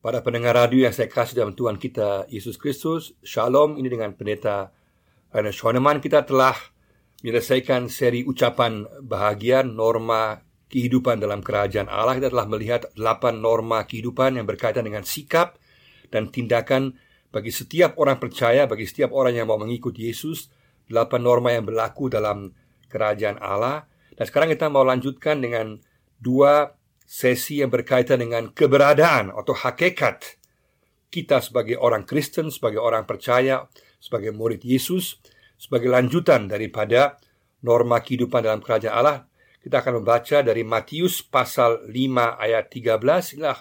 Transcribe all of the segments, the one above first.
Para pendengar radio yang saya kasih dalam Tuhan kita Yesus Kristus, Shalom ini dengan pendeta Ernest Schoenemann kita telah menyelesaikan seri ucapan bahagia norma kehidupan dalam kerajaan Allah. Kita telah melihat delapan norma kehidupan yang berkaitan dengan sikap dan tindakan bagi setiap orang percaya, bagi setiap orang yang mau mengikut Yesus. Delapan norma yang berlaku dalam kerajaan Allah. Dan sekarang kita mau lanjutkan dengan dua sesi yang berkaitan dengan keberadaan atau hakikat kita sebagai orang Kristen, sebagai orang percaya, sebagai murid Yesus, sebagai lanjutan daripada norma kehidupan dalam kerajaan Allah. Kita akan membaca dari Matius pasal 5 ayat 13 inilah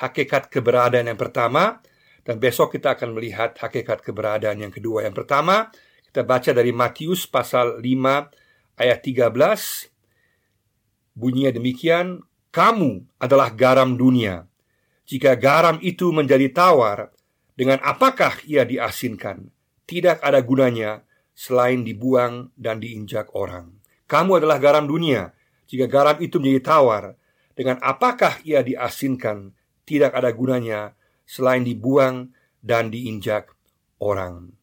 hakikat keberadaan yang pertama dan besok kita akan melihat hakikat keberadaan yang kedua. Yang pertama, kita baca dari Matius pasal 5 ayat 13 bunyinya demikian, kamu adalah garam dunia. Jika garam itu menjadi tawar, dengan apakah ia diasinkan? Tidak ada gunanya selain dibuang dan diinjak orang. Kamu adalah garam dunia. Jika garam itu menjadi tawar, dengan apakah ia diasinkan? Tidak ada gunanya selain dibuang dan diinjak orang.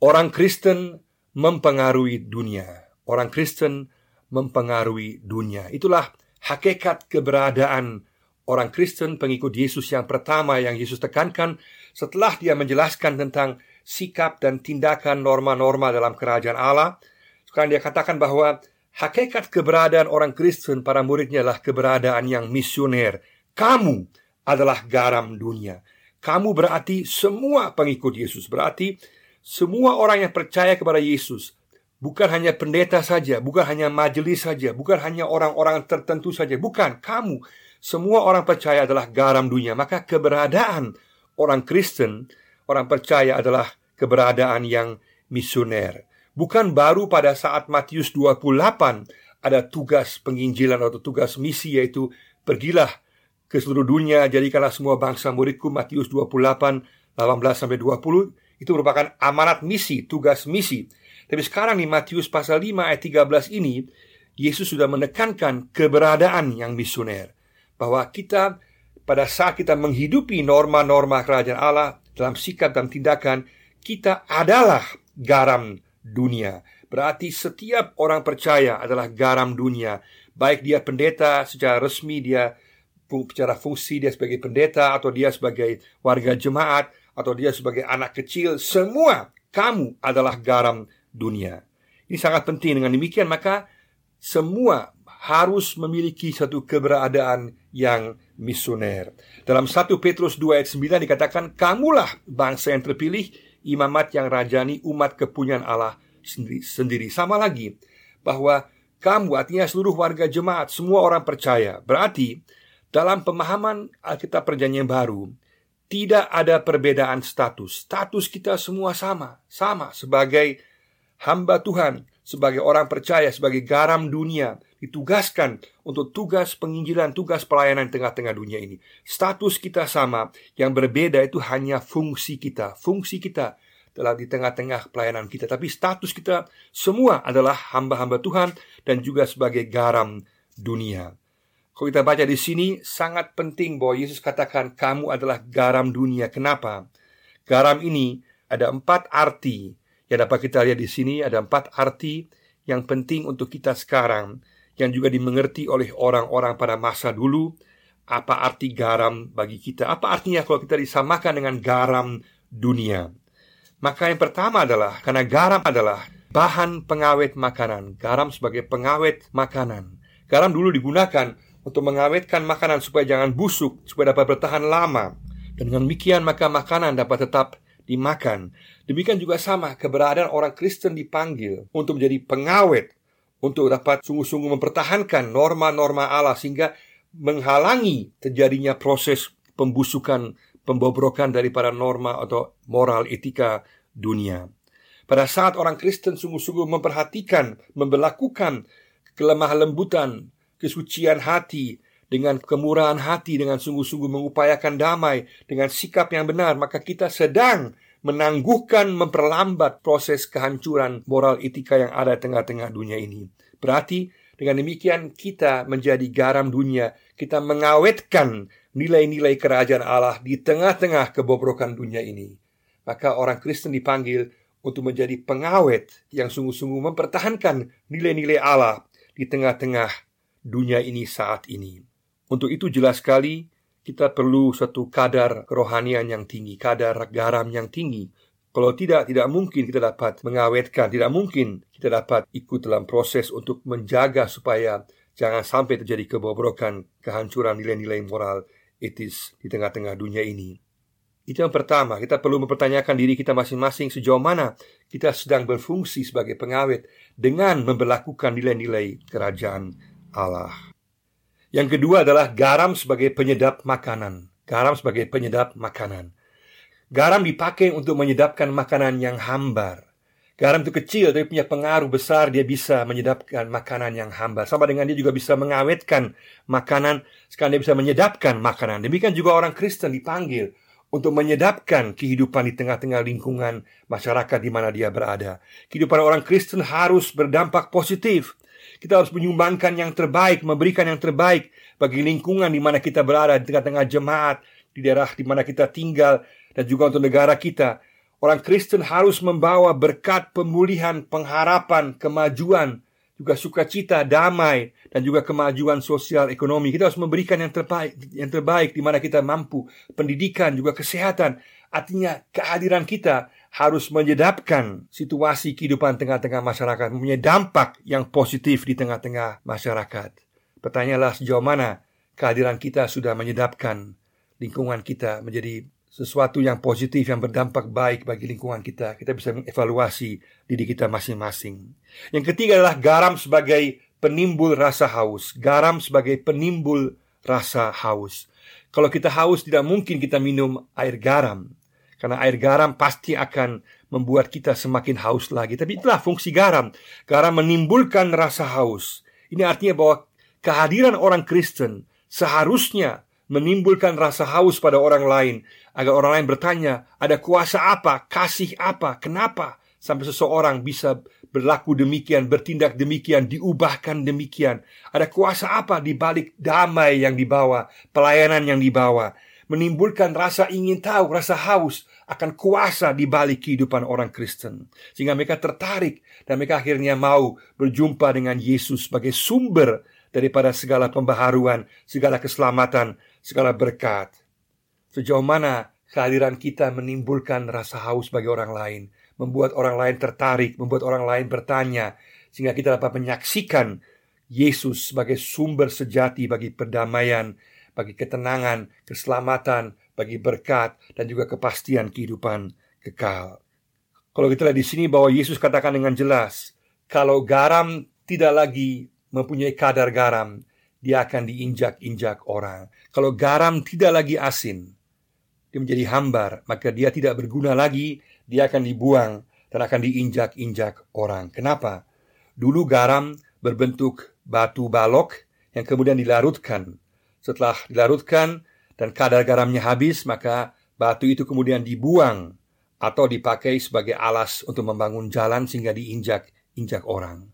Orang Kristen mempengaruhi dunia. Orang Kristen mempengaruhi dunia. Itulah hakikat keberadaan orang Kristen pengikut Yesus yang pertama yang Yesus tekankan setelah dia menjelaskan tentang sikap dan tindakan norma-norma dalam kerajaan Allah. Sekarang dia katakan bahwa hakikat keberadaan orang Kristen para muridnya adalah keberadaan yang misioner. Kamu adalah garam dunia. Kamu berarti semua pengikut Yesus. Berarti semua orang yang percaya kepada Yesus Bukan hanya pendeta saja, bukan hanya majelis saja, bukan hanya orang-orang tertentu saja, bukan kamu. Semua orang percaya adalah garam dunia. Maka keberadaan orang Kristen, orang percaya adalah keberadaan yang misioner. Bukan baru pada saat Matius 28 ada tugas penginjilan atau tugas misi yaitu pergilah ke seluruh dunia jadikanlah semua bangsa muridku Matius 28 18 sampai 20 itu merupakan amanat misi, tugas misi tapi sekarang di Matius pasal 5 ayat 13 ini Yesus sudah menekankan keberadaan yang misioner. Bahwa kita pada saat kita menghidupi norma-norma kerajaan Allah Dalam sikap dan tindakan Kita adalah garam dunia. Berarti setiap orang percaya adalah garam dunia. Baik dia pendeta secara resmi dia secara fungsi dia sebagai pendeta atau dia sebagai warga jemaat atau dia sebagai anak kecil semua kamu adalah garam dunia. Ini sangat penting dengan demikian maka semua harus memiliki satu keberadaan yang misioner. Dalam 1 Petrus 2 ayat 9 dikatakan, Kamulah bangsa yang terpilih, imamat yang rajani, umat kepunyaan Allah sendiri. sendiri. Sama lagi, bahwa kamu artinya seluruh warga jemaat, semua orang percaya. Berarti, dalam pemahaman Alkitab Perjanjian Baru, tidak ada perbedaan status. Status kita semua sama, sama sebagai hamba Tuhan, sebagai orang percaya, sebagai garam dunia, ditugaskan untuk tugas penginjilan, tugas pelayanan tengah-tengah dunia ini. Status kita sama, yang berbeda itu hanya fungsi kita. Fungsi kita telah di tengah-tengah pelayanan kita, tapi status kita semua adalah hamba-hamba Tuhan dan juga sebagai garam dunia. Kalau kita baca di sini sangat penting bahwa Yesus katakan kamu adalah garam dunia. Kenapa? Garam ini ada empat arti yang dapat kita lihat di sini ada empat arti yang penting untuk kita sekarang yang juga dimengerti oleh orang-orang pada masa dulu. Apa arti garam bagi kita? Apa artinya kalau kita disamakan dengan garam dunia? Maka yang pertama adalah karena garam adalah bahan pengawet makanan. Garam sebagai pengawet makanan. Garam dulu digunakan untuk mengawetkan makanan supaya jangan busuk, supaya dapat bertahan lama. Dan dengan demikian maka makanan dapat tetap dimakan. Demikian juga sama keberadaan orang Kristen dipanggil untuk menjadi pengawet untuk dapat sungguh-sungguh mempertahankan norma-norma Allah sehingga menghalangi terjadinya proses pembusukan, pembobrokan daripada norma atau moral etika dunia. Pada saat orang Kristen sungguh-sungguh memperhatikan, memperlakukan kelemah lembutan, kesucian hati, dengan kemurahan hati, dengan sungguh-sungguh mengupayakan damai, dengan sikap yang benar, maka kita sedang menangguhkan, memperlambat proses kehancuran moral etika yang ada di tengah-tengah dunia ini. Berarti dengan demikian kita menjadi garam dunia, kita mengawetkan nilai-nilai kerajaan Allah di tengah-tengah kebobrokan dunia ini. Maka orang Kristen dipanggil untuk menjadi pengawet yang sungguh-sungguh mempertahankan nilai-nilai Allah di tengah-tengah dunia ini saat ini. Untuk itu jelas sekali kita perlu satu kadar kerohanian yang tinggi, kadar garam yang tinggi. Kalau tidak, tidak mungkin kita dapat mengawetkan, tidak mungkin kita dapat ikut dalam proses untuk menjaga supaya jangan sampai terjadi kebobrokan, kehancuran nilai-nilai moral etis di tengah-tengah dunia ini. Itu yang pertama, kita perlu mempertanyakan diri kita masing-masing sejauh mana kita sedang berfungsi sebagai pengawet dengan memperlakukan nilai-nilai kerajaan Allah. Yang kedua adalah garam sebagai penyedap makanan. Garam sebagai penyedap makanan. Garam dipakai untuk menyedapkan makanan yang hambar. Garam itu kecil tapi punya pengaruh besar dia bisa menyedapkan makanan yang hambar. Sama dengan dia juga bisa mengawetkan makanan, sekarang dia bisa menyedapkan makanan. Demikian juga orang Kristen dipanggil untuk menyedapkan kehidupan di tengah-tengah lingkungan masyarakat di mana dia berada. Kehidupan orang Kristen harus berdampak positif. Kita harus menyumbangkan yang terbaik, memberikan yang terbaik bagi lingkungan di mana kita berada, di tengah-tengah jemaat, di daerah di mana kita tinggal, dan juga untuk negara kita. Orang Kristen harus membawa berkat pemulihan, pengharapan, kemajuan, juga sukacita, damai, dan juga kemajuan sosial ekonomi. Kita harus memberikan yang terbaik, yang terbaik di mana kita mampu, pendidikan, juga kesehatan. Artinya kehadiran kita harus menyedapkan situasi kehidupan tengah-tengah masyarakat, mempunyai dampak yang positif di tengah-tengah masyarakat. Pertanyaanlah sejauh mana kehadiran kita sudah menyedapkan lingkungan kita menjadi sesuatu yang positif yang berdampak baik bagi lingkungan kita. Kita bisa mengevaluasi diri kita masing-masing. Yang ketiga adalah garam sebagai penimbul rasa haus. Garam sebagai penimbul rasa haus. Kalau kita haus tidak mungkin kita minum air garam. Karena air garam pasti akan membuat kita semakin haus lagi. Tapi itulah fungsi garam. Garam menimbulkan rasa haus. Ini artinya bahwa kehadiran orang Kristen seharusnya menimbulkan rasa haus pada orang lain agar orang lain bertanya, ada kuasa apa, kasih apa, kenapa sampai seseorang bisa berlaku demikian, bertindak demikian, diubahkan demikian. Ada kuasa apa di balik damai yang dibawa, pelayanan yang dibawa menimbulkan rasa ingin tahu, rasa haus akan kuasa di balik kehidupan orang Kristen. Sehingga mereka tertarik dan mereka akhirnya mau berjumpa dengan Yesus sebagai sumber daripada segala pembaharuan, segala keselamatan, segala berkat. Sejauh mana kehadiran kita menimbulkan rasa haus bagi orang lain, membuat orang lain tertarik, membuat orang lain bertanya, sehingga kita dapat menyaksikan Yesus sebagai sumber sejati bagi perdamaian, bagi ketenangan, keselamatan, bagi berkat, dan juga kepastian kehidupan kekal. Kalau kita lihat di sini bahwa Yesus katakan dengan jelas, kalau garam tidak lagi mempunyai kadar garam, dia akan diinjak-injak orang. Kalau garam tidak lagi asin, dia menjadi hambar, maka dia tidak berguna lagi, dia akan dibuang dan akan diinjak-injak orang. Kenapa? Dulu garam berbentuk batu balok yang kemudian dilarutkan setelah dilarutkan dan kadar garamnya habis, maka batu itu kemudian dibuang atau dipakai sebagai alas untuk membangun jalan sehingga diinjak-injak orang.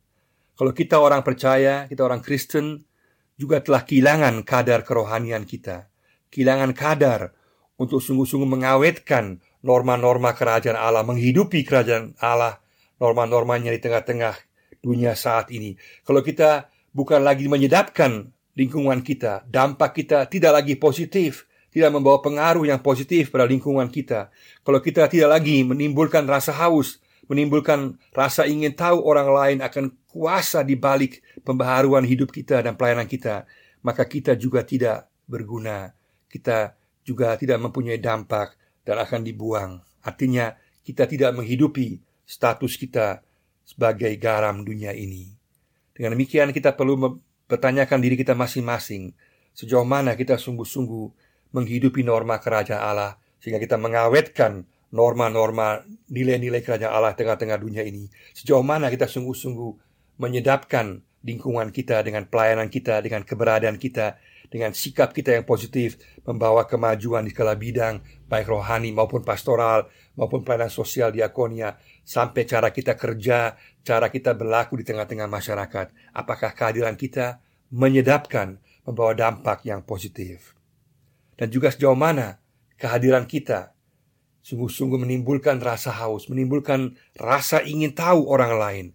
Kalau kita orang percaya, kita orang Kristen, juga telah kehilangan kadar kerohanian kita. Kehilangan kadar untuk sungguh-sungguh mengawetkan norma-norma kerajaan Allah, menghidupi kerajaan Allah, norma-normanya di tengah-tengah dunia saat ini. Kalau kita bukan lagi menyedapkan lingkungan kita, dampak kita tidak lagi positif, tidak membawa pengaruh yang positif pada lingkungan kita. Kalau kita tidak lagi menimbulkan rasa haus, menimbulkan rasa ingin tahu orang lain akan kuasa di balik pembaharuan hidup kita dan pelayanan kita, maka kita juga tidak berguna. Kita juga tidak mempunyai dampak dan akan dibuang. Artinya, kita tidak menghidupi status kita sebagai garam dunia ini. Dengan demikian, kita perlu Pertanyakan diri kita masing-masing, sejauh mana kita sungguh-sungguh menghidupi norma kerajaan Allah sehingga kita mengawetkan norma-norma nilai-nilai kerajaan Allah tengah-tengah dunia ini. Sejauh mana kita sungguh-sungguh menyedapkan lingkungan kita dengan pelayanan kita, dengan keberadaan kita, dengan sikap kita yang positif, membawa kemajuan di segala bidang, baik rohani maupun pastoral, maupun pelayanan sosial diakonia, sampai cara kita kerja, cara kita berlaku di tengah-tengah masyarakat. Apakah kehadiran kita menyedapkan, membawa dampak yang positif. Dan juga sejauh mana kehadiran kita sungguh-sungguh menimbulkan rasa haus, menimbulkan rasa ingin tahu orang lain.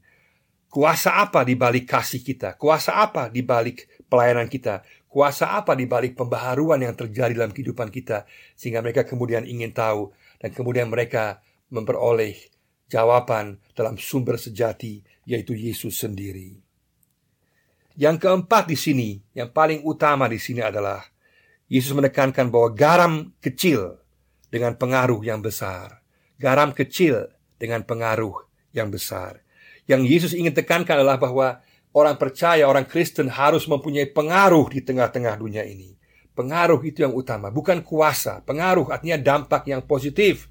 Kuasa apa di balik kasih kita? Kuasa apa di balik pelayanan kita? Kuasa apa di balik pembaharuan yang terjadi dalam kehidupan kita sehingga mereka kemudian ingin tahu dan kemudian mereka memperoleh jawaban dalam sumber sejati yaitu Yesus sendiri. Yang keempat di sini, yang paling utama di sini adalah Yesus menekankan bahwa garam kecil dengan pengaruh yang besar. Garam kecil dengan pengaruh yang besar. Yang Yesus ingin tekankan adalah bahwa orang percaya, orang Kristen harus mempunyai pengaruh di tengah-tengah dunia ini. Pengaruh itu yang utama, bukan kuasa. Pengaruh artinya dampak yang positif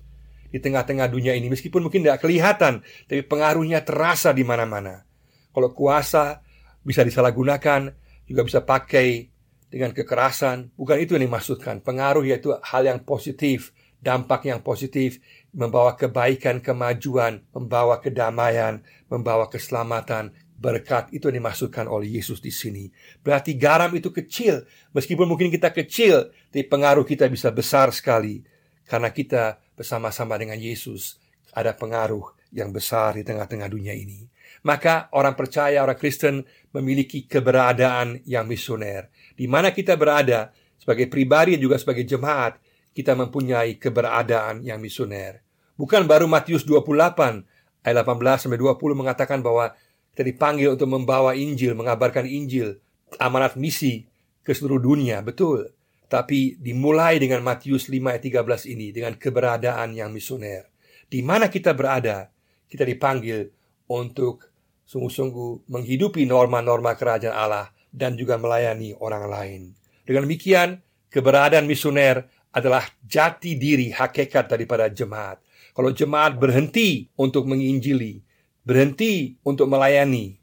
di tengah-tengah dunia ini. Meskipun mungkin tidak kelihatan, tapi pengaruhnya terasa di mana-mana. Kalau kuasa bisa disalahgunakan, juga bisa pakai dengan kekerasan. Bukan itu yang dimaksudkan. Pengaruh yaitu hal yang positif, dampak yang positif, membawa kebaikan, kemajuan, membawa kedamaian, membawa keselamatan, berkat itu yang dimaksudkan oleh Yesus di sini. Berarti garam itu kecil, meskipun mungkin kita kecil, tapi pengaruh kita bisa besar sekali karena kita bersama-sama dengan Yesus ada pengaruh yang besar di tengah-tengah dunia ini maka orang percaya, orang Kristen memiliki keberadaan yang misioner. Di mana kita berada sebagai pribadi juga sebagai jemaat, kita mempunyai keberadaan yang misioner. Bukan baru Matius 28 ayat 18 sampai 20 mengatakan bahwa kita dipanggil untuk membawa Injil, mengabarkan Injil, amanat misi ke seluruh dunia, betul. Tapi dimulai dengan Matius 5 ayat 13 ini dengan keberadaan yang misioner. Di mana kita berada, kita dipanggil untuk sungguh-sungguh menghidupi norma-norma kerajaan Allah dan juga melayani orang lain. Dengan demikian, keberadaan misioner adalah jati diri hakikat daripada jemaat. Kalau jemaat berhenti untuk menginjili, berhenti untuk melayani,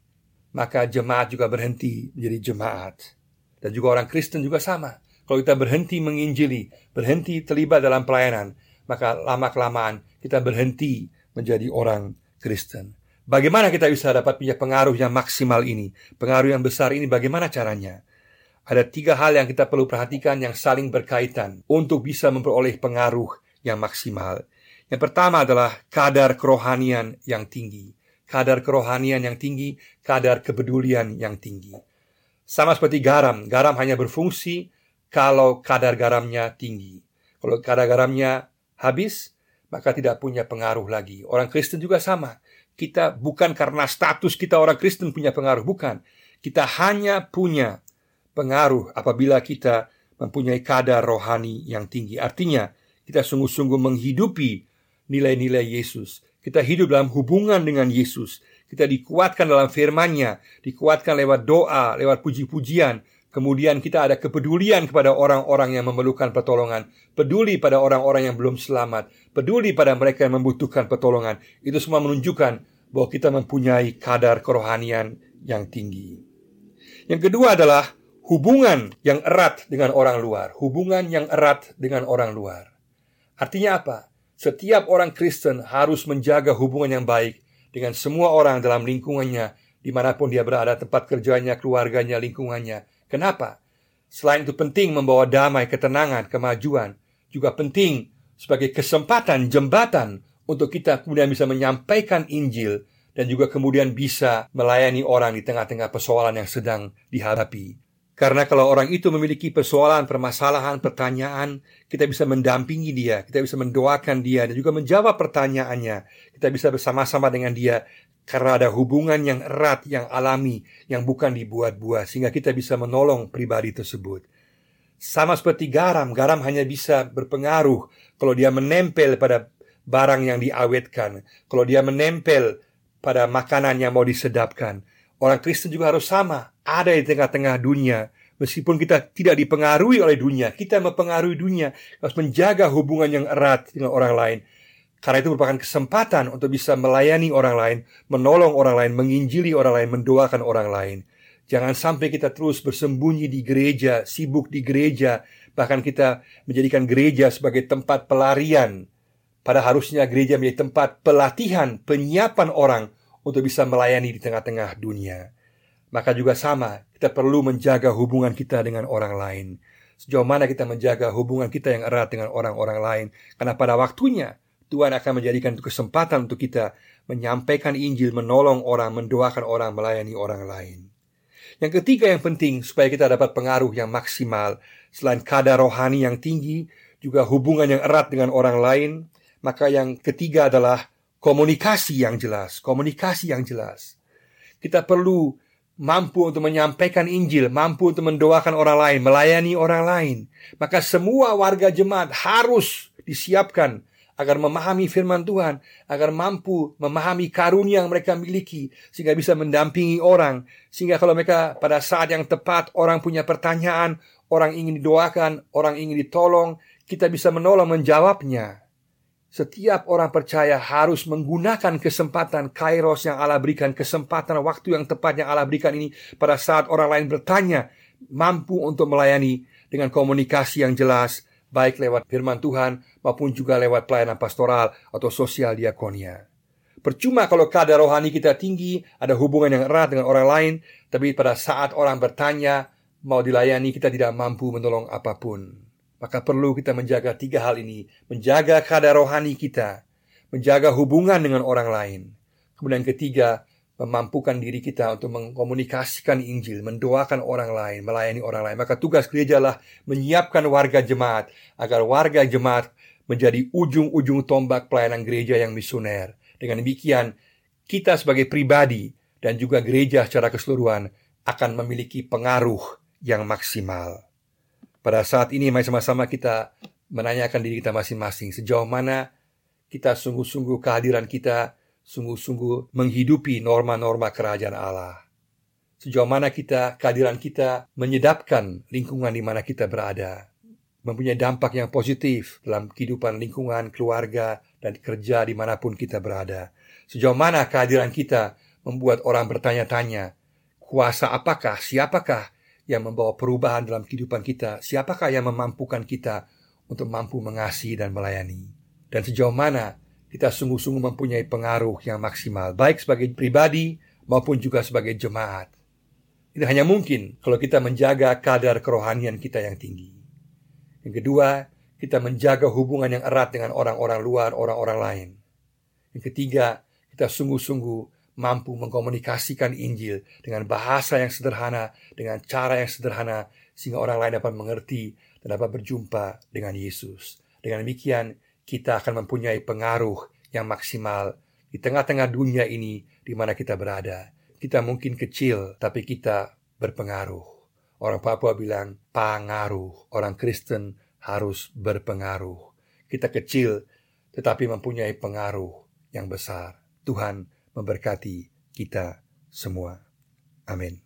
maka jemaat juga berhenti menjadi jemaat. Dan juga orang Kristen juga sama. Kalau kita berhenti menginjili, berhenti terlibat dalam pelayanan, maka lama-kelamaan kita berhenti menjadi orang Kristen. Bagaimana kita bisa dapat punya pengaruh yang maksimal ini? Pengaruh yang besar ini bagaimana caranya? Ada tiga hal yang kita perlu perhatikan yang saling berkaitan untuk bisa memperoleh pengaruh yang maksimal. Yang pertama adalah kadar kerohanian yang tinggi. Kadar kerohanian yang tinggi, kadar kepedulian yang tinggi. Sama seperti garam, garam hanya berfungsi kalau kadar garamnya tinggi. Kalau kadar garamnya habis, maka tidak punya pengaruh lagi. Orang Kristen juga sama kita bukan karena status kita orang Kristen punya pengaruh, bukan. Kita hanya punya pengaruh apabila kita mempunyai kadar rohani yang tinggi. Artinya, kita sungguh-sungguh menghidupi nilai-nilai Yesus. Kita hidup dalam hubungan dengan Yesus. Kita dikuatkan dalam firman-Nya, dikuatkan lewat doa, lewat puji-pujian, Kemudian kita ada kepedulian kepada orang-orang yang memerlukan pertolongan, peduli pada orang-orang yang belum selamat, peduli pada mereka yang membutuhkan pertolongan. Itu semua menunjukkan bahwa kita mempunyai kadar kerohanian yang tinggi. Yang kedua adalah hubungan yang erat dengan orang luar, hubungan yang erat dengan orang luar. Artinya apa? Setiap orang Kristen harus menjaga hubungan yang baik dengan semua orang dalam lingkungannya, di mana pun dia berada, tempat kerjanya, keluarganya, lingkungannya Kenapa? Selain itu penting membawa damai, ketenangan, kemajuan, juga penting sebagai kesempatan jembatan untuk kita kemudian bisa menyampaikan Injil dan juga kemudian bisa melayani orang di tengah-tengah persoalan yang sedang dihadapi. Karena kalau orang itu memiliki persoalan, permasalahan, pertanyaan, kita bisa mendampingi dia, kita bisa mendoakan dia, dan juga menjawab pertanyaannya. Kita bisa bersama-sama dengan dia karena ada hubungan yang erat, yang alami, yang bukan dibuat-buat, sehingga kita bisa menolong pribadi tersebut. Sama seperti garam, garam hanya bisa berpengaruh kalau dia menempel pada barang yang diawetkan, kalau dia menempel pada makanan yang mau disedapkan. Orang Kristen juga harus sama, ada di tengah-tengah dunia. Meskipun kita tidak dipengaruhi oleh dunia, kita mempengaruhi dunia, harus menjaga hubungan yang erat dengan orang lain karena itu merupakan kesempatan untuk bisa melayani orang lain, menolong orang lain, menginjili orang lain, mendoakan orang lain. Jangan sampai kita terus bersembunyi di gereja, sibuk di gereja, bahkan kita menjadikan gereja sebagai tempat pelarian. Pada harusnya gereja menjadi tempat pelatihan, penyiapan orang untuk bisa melayani di tengah-tengah dunia. maka juga sama, kita perlu menjaga hubungan kita dengan orang lain. Sejauh mana kita menjaga hubungan kita yang erat dengan orang-orang lain, karena pada waktunya Tuhan akan menjadikan kesempatan untuk kita menyampaikan Injil, menolong orang, mendoakan orang, melayani orang lain. Yang ketiga yang penting supaya kita dapat pengaruh yang maksimal, selain kadar rohani yang tinggi, juga hubungan yang erat dengan orang lain, maka yang ketiga adalah komunikasi yang jelas, komunikasi yang jelas. Kita perlu mampu untuk menyampaikan Injil, mampu untuk mendoakan orang lain, melayani orang lain. Maka semua warga jemaat harus disiapkan agar memahami firman Tuhan, agar mampu memahami karunia yang mereka miliki, sehingga bisa mendampingi orang, sehingga kalau mereka pada saat yang tepat orang punya pertanyaan, orang ingin didoakan, orang ingin ditolong, kita bisa menolong menjawabnya. Setiap orang percaya harus menggunakan kesempatan kairos yang Allah berikan, kesempatan waktu yang tepat yang Allah berikan ini pada saat orang lain bertanya, mampu untuk melayani dengan komunikasi yang jelas, baik lewat firman Tuhan maupun juga lewat pelayanan pastoral atau sosial diakonia. Percuma kalau kadar rohani kita tinggi, ada hubungan yang erat dengan orang lain, tapi pada saat orang bertanya, mau dilayani, kita tidak mampu menolong apa pun. Maka perlu kita menjaga tiga hal ini, menjaga kadar rohani kita, menjaga hubungan dengan orang lain. Kemudian ketiga, memampukan diri kita untuk mengkomunikasikan Injil, mendoakan orang lain, melayani orang lain. Maka tugas gereja lah menyiapkan warga jemaat agar warga jemaat menjadi ujung-ujung tombak pelayanan gereja yang misioner. Dengan demikian, kita sebagai pribadi dan juga gereja secara keseluruhan akan memiliki pengaruh yang maksimal. Pada saat ini mari sama-sama kita menanyakan diri kita masing-masing sejauh mana kita sungguh-sungguh kehadiran kita sungguh-sungguh menghidupi norma-norma kerajaan Allah. Sejauh mana kita kehadiran kita menyedapkan lingkungan di mana kita berada, mempunyai dampak yang positif dalam kehidupan lingkungan, keluarga, dan kerja di mana pun kita berada. Sejauh mana kehadiran kita membuat orang bertanya-tanya, kuasa apakah, siapakah yang membawa perubahan dalam kehidupan kita? Siapakah yang memampukan kita untuk mampu mengasihi dan melayani? Dan sejauh mana kita sungguh-sungguh mempunyai pengaruh yang maksimal, baik sebagai pribadi maupun juga sebagai jemaat. Ini hanya mungkin kalau kita menjaga kadar kerohanian kita yang tinggi. Yang kedua, kita menjaga hubungan yang erat dengan orang-orang luar, orang-orang lain. Yang ketiga, kita sungguh-sungguh mampu mengkomunikasikan Injil dengan bahasa yang sederhana, dengan cara yang sederhana, sehingga orang lain dapat mengerti dan dapat berjumpa dengan Yesus. Dengan demikian, kita akan mempunyai pengaruh yang maksimal di tengah-tengah dunia ini di mana kita berada. Kita mungkin kecil, tapi kita berpengaruh. Orang Papua bilang, pengaruh. Orang Kristen harus berpengaruh. Kita kecil, tetapi mempunyai pengaruh yang besar. Tuhan memberkati kita semua. Amin.